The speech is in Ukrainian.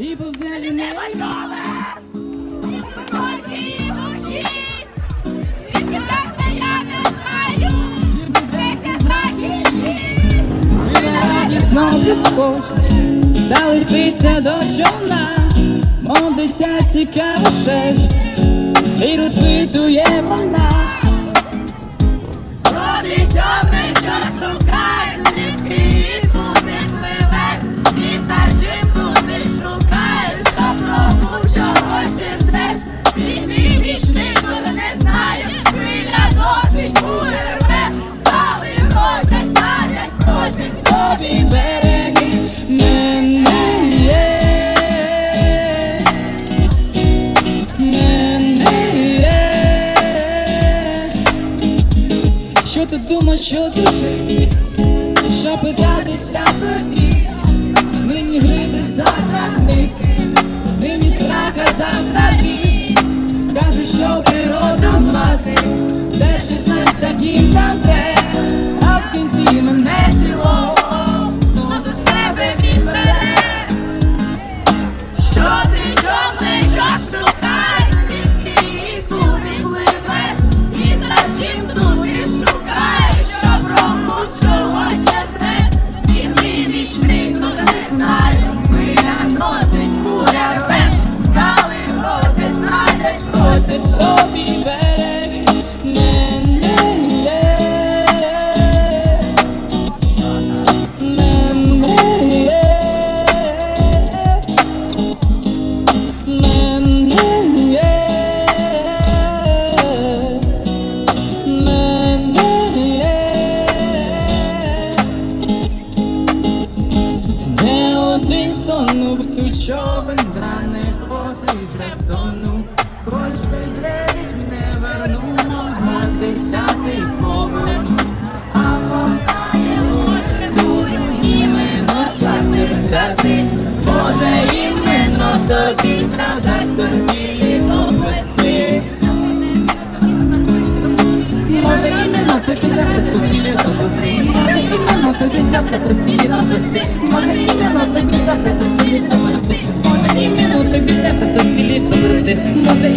і підеться Біля радісно піску, та лисиця до човна, мов дитя цікаво і розпитує вона. Собі береги мене Що ти думаєш, що душить, що питатися про світ, Найде Просить собі береги мене мене мене. Не один да не козий вже втонув, хоч service found us the feeling of mistake. Може именно ти писахте години до гости. Може именно ти писахте години до гости. Може именно ти писахте години до гости. Може именно ти писахте години до гости. Може